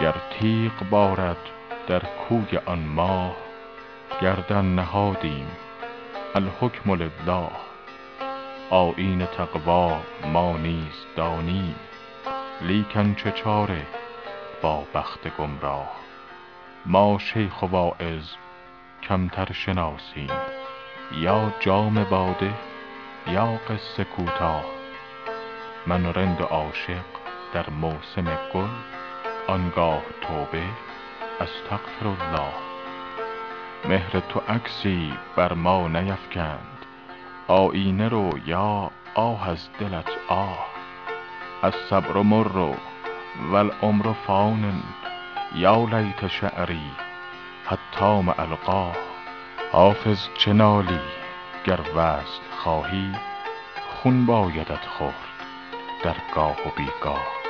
گر تیغ بارد در کوی آن ماه گردن نهادیم الحکم لله. آیین تقوی ما نیز دانیم لیکن چه چاره با بخت گمراه؟ ما شیخ و واعظ کمتر شناسیم یا جام باده یا قصه کوتاه. من رند و عاشق در موسم گل آنگاه توبه استغفرالله. مهر تو عکسی بر ما نیفکند. آیینه رو یا آه از دلت آه. الصبر مر و العمر فان یا لیت شعری حطام القاه. حافظ چه نالی گر وصل خواهی خون بایدت خورد در گاه و بی گاه